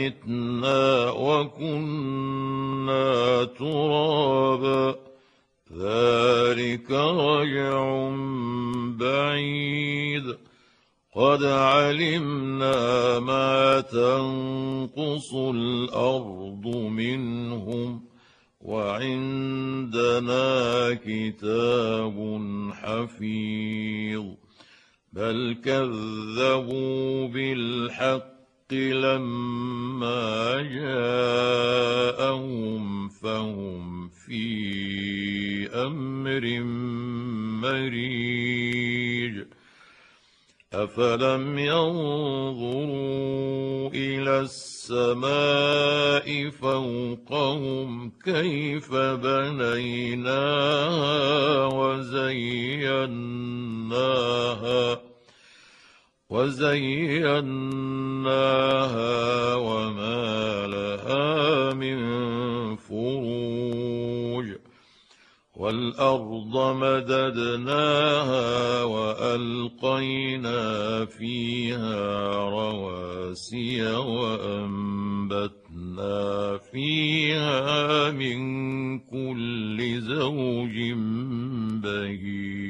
متنا وكنا ترابا ذلك رجع بعيد قد علمنا ما تنقص الأرض منهم وعندنا كتاب حفيظ بل كذبوا بالحق لما جاءهم فهم في أمر مريج. أفلم ينظروا إلى السماء فوقهم كيف بنيناها وزيناها وزيناها وما لها من فروج والأرض مددناها وألقينا فيها رواسي وأنبتنا فيها من كل زوج بهيج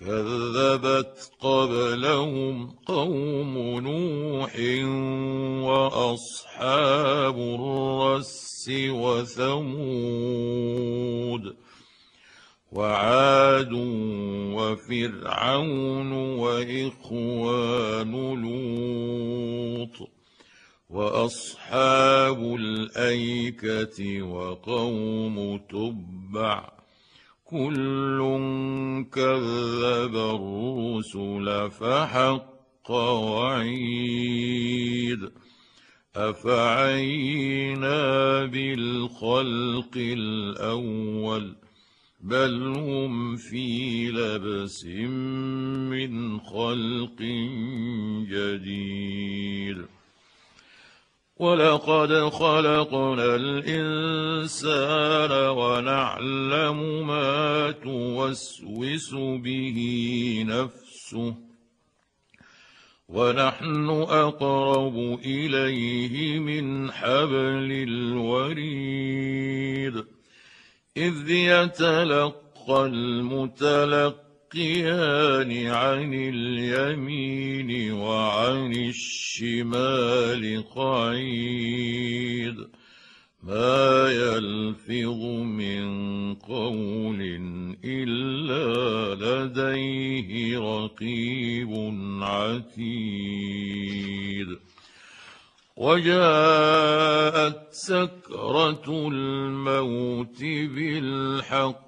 كذبت قبلهم قوم نوح وأصحاب الرس وثمود وعاد وفرعون وإخوان لوط وأصحاب الأيكة وقوم تبع كل كذب الرسل فحق وعيد افعينا بالخلق الأول بل هم في لبس من خلق جديد ولقد خلقنا الإنسان ونعلم ما توسوس به نفسه ونحن أقرب إليه من حبل الوريد إذ يتلقى المتلقيان عن اليمين وعن الشمال قعيد. ما يلفظ من قول إلا لديه رقيب عتيد. وجاءت سكرة الموت بالحق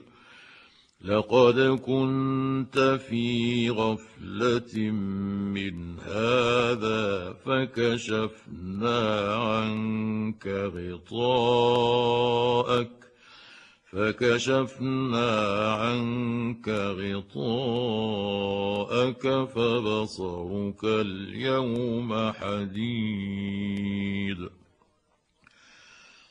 لقد كنت في غفلة من هذا فكشفنا عنك غطاءك فكشفنا عنك غطاءك فبصرك اليوم حديد.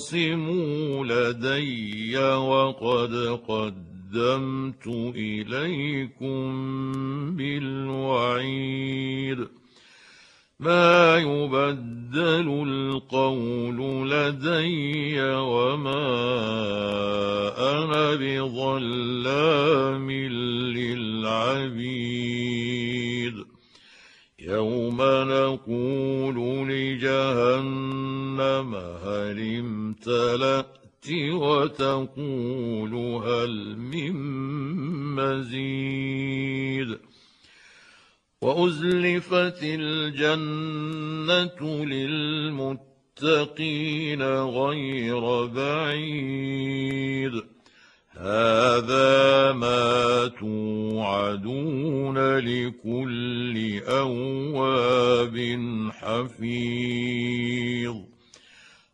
تختصموا لدي وقد قدمت إليكم بالوعيد. ما يبدل القول لدي وما أنا بظلام للعبيد. يوم نقول لجهنم هل امتلأت وتقول هل من مزيد؟ وأزلفت الجنة للمتقين غير بعيد. هذا ما توعدون لكل أواب حفيظ.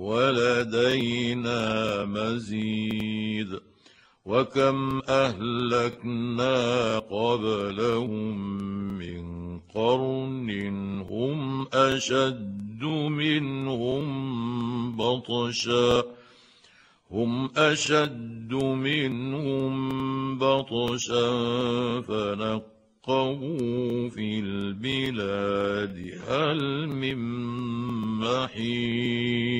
ولدينا مزيد وكم أهلكنا قبلهم من قرن هم أشد منهم بطشا هم أشد منهم بطشا فنقوا في البلاد هل من محيص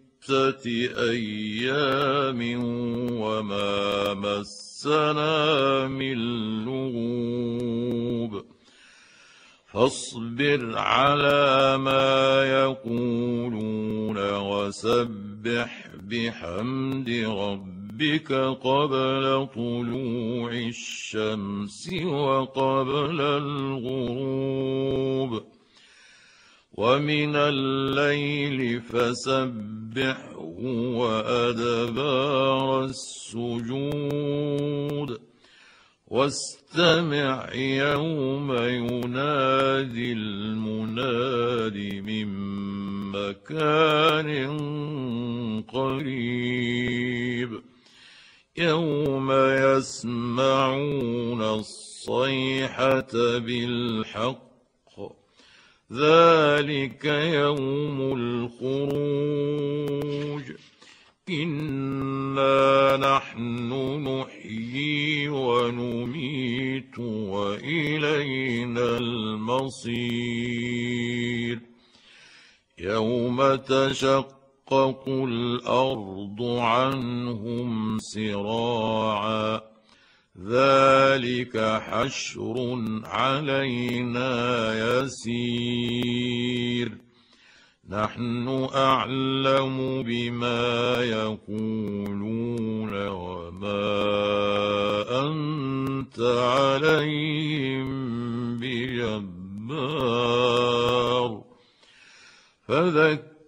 ستة أيام وما مسنا من لغوب. فاصبر على ما يقولون وسبح بحمد ربك قبل طلوع الشمس وقبل الغروب. ومن الليل فسبحه وأدبار السجود. واستمع يوم ينادي المناد من مكان قريب. يوم يسمعون الصيحة بالحق ذلك يوم الخروج. إنا نحن نحيي ونميت وإلينا المصير. يوم تشقق الأرض عنهم سراعا ذلك حشر علينا يسير. نحن أعلم بما يقولون وما أنت عليهم بجبار. فذكر